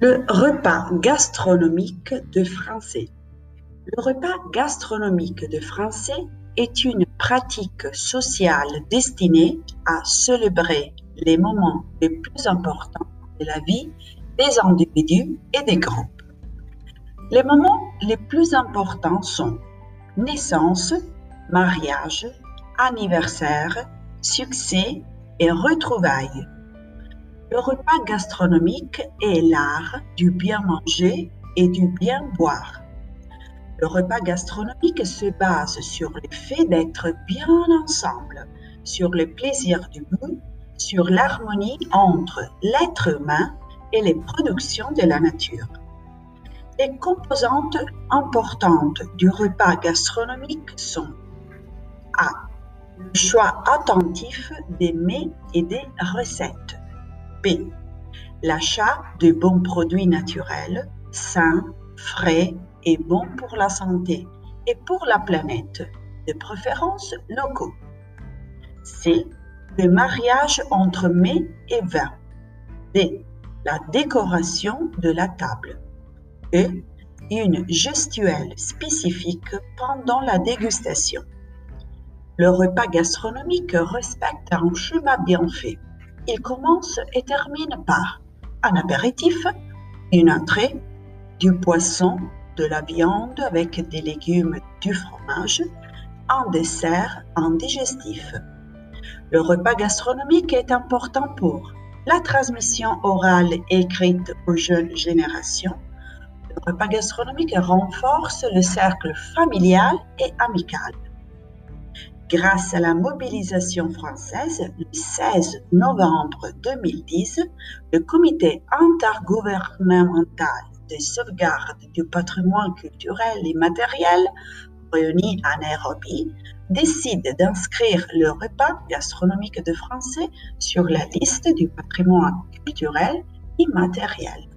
Le repas gastronomique de français. Le repas gastronomique de français est une pratique sociale destinée à célébrer les moments les plus importants de la vie des individus et des groupes. Les moments les plus importants sont naissance, mariage, anniversaire, succès et retrouvailles. Le repas gastronomique est l'art du bien manger et du bien boire. Le repas gastronomique se base sur le fait d'être bien ensemble, sur le plaisir du goût, sur l'harmonie entre l'être humain et les productions de la nature. Les composantes importantes du repas gastronomique sont A. Le choix attentif des mets et des recettes. B. L'achat de bons produits naturels, sains, frais et bons pour la santé et pour la planète, de préférence locaux. C. Le mariage entre mets et vin. D. La décoration de la table. E. Une gestuelle spécifique pendant la dégustation. Le repas gastronomique respecte un schéma bien fait. Il commence et termine par un apéritif, une entrée, du poisson, de la viande avec des légumes, du fromage, un dessert, un digestif. Le repas gastronomique est important pour la transmission orale et écrite aux jeunes générations. Le repas gastronomique renforce le cercle familial et amical. Grâce à la mobilisation française, le 16 novembre 2010, le comité intergouvernemental de sauvegarde du patrimoine culturel et matériel, réuni à Nairobi, décide d'inscrire le repas gastronomique de français sur la liste du patrimoine culturel immatériel.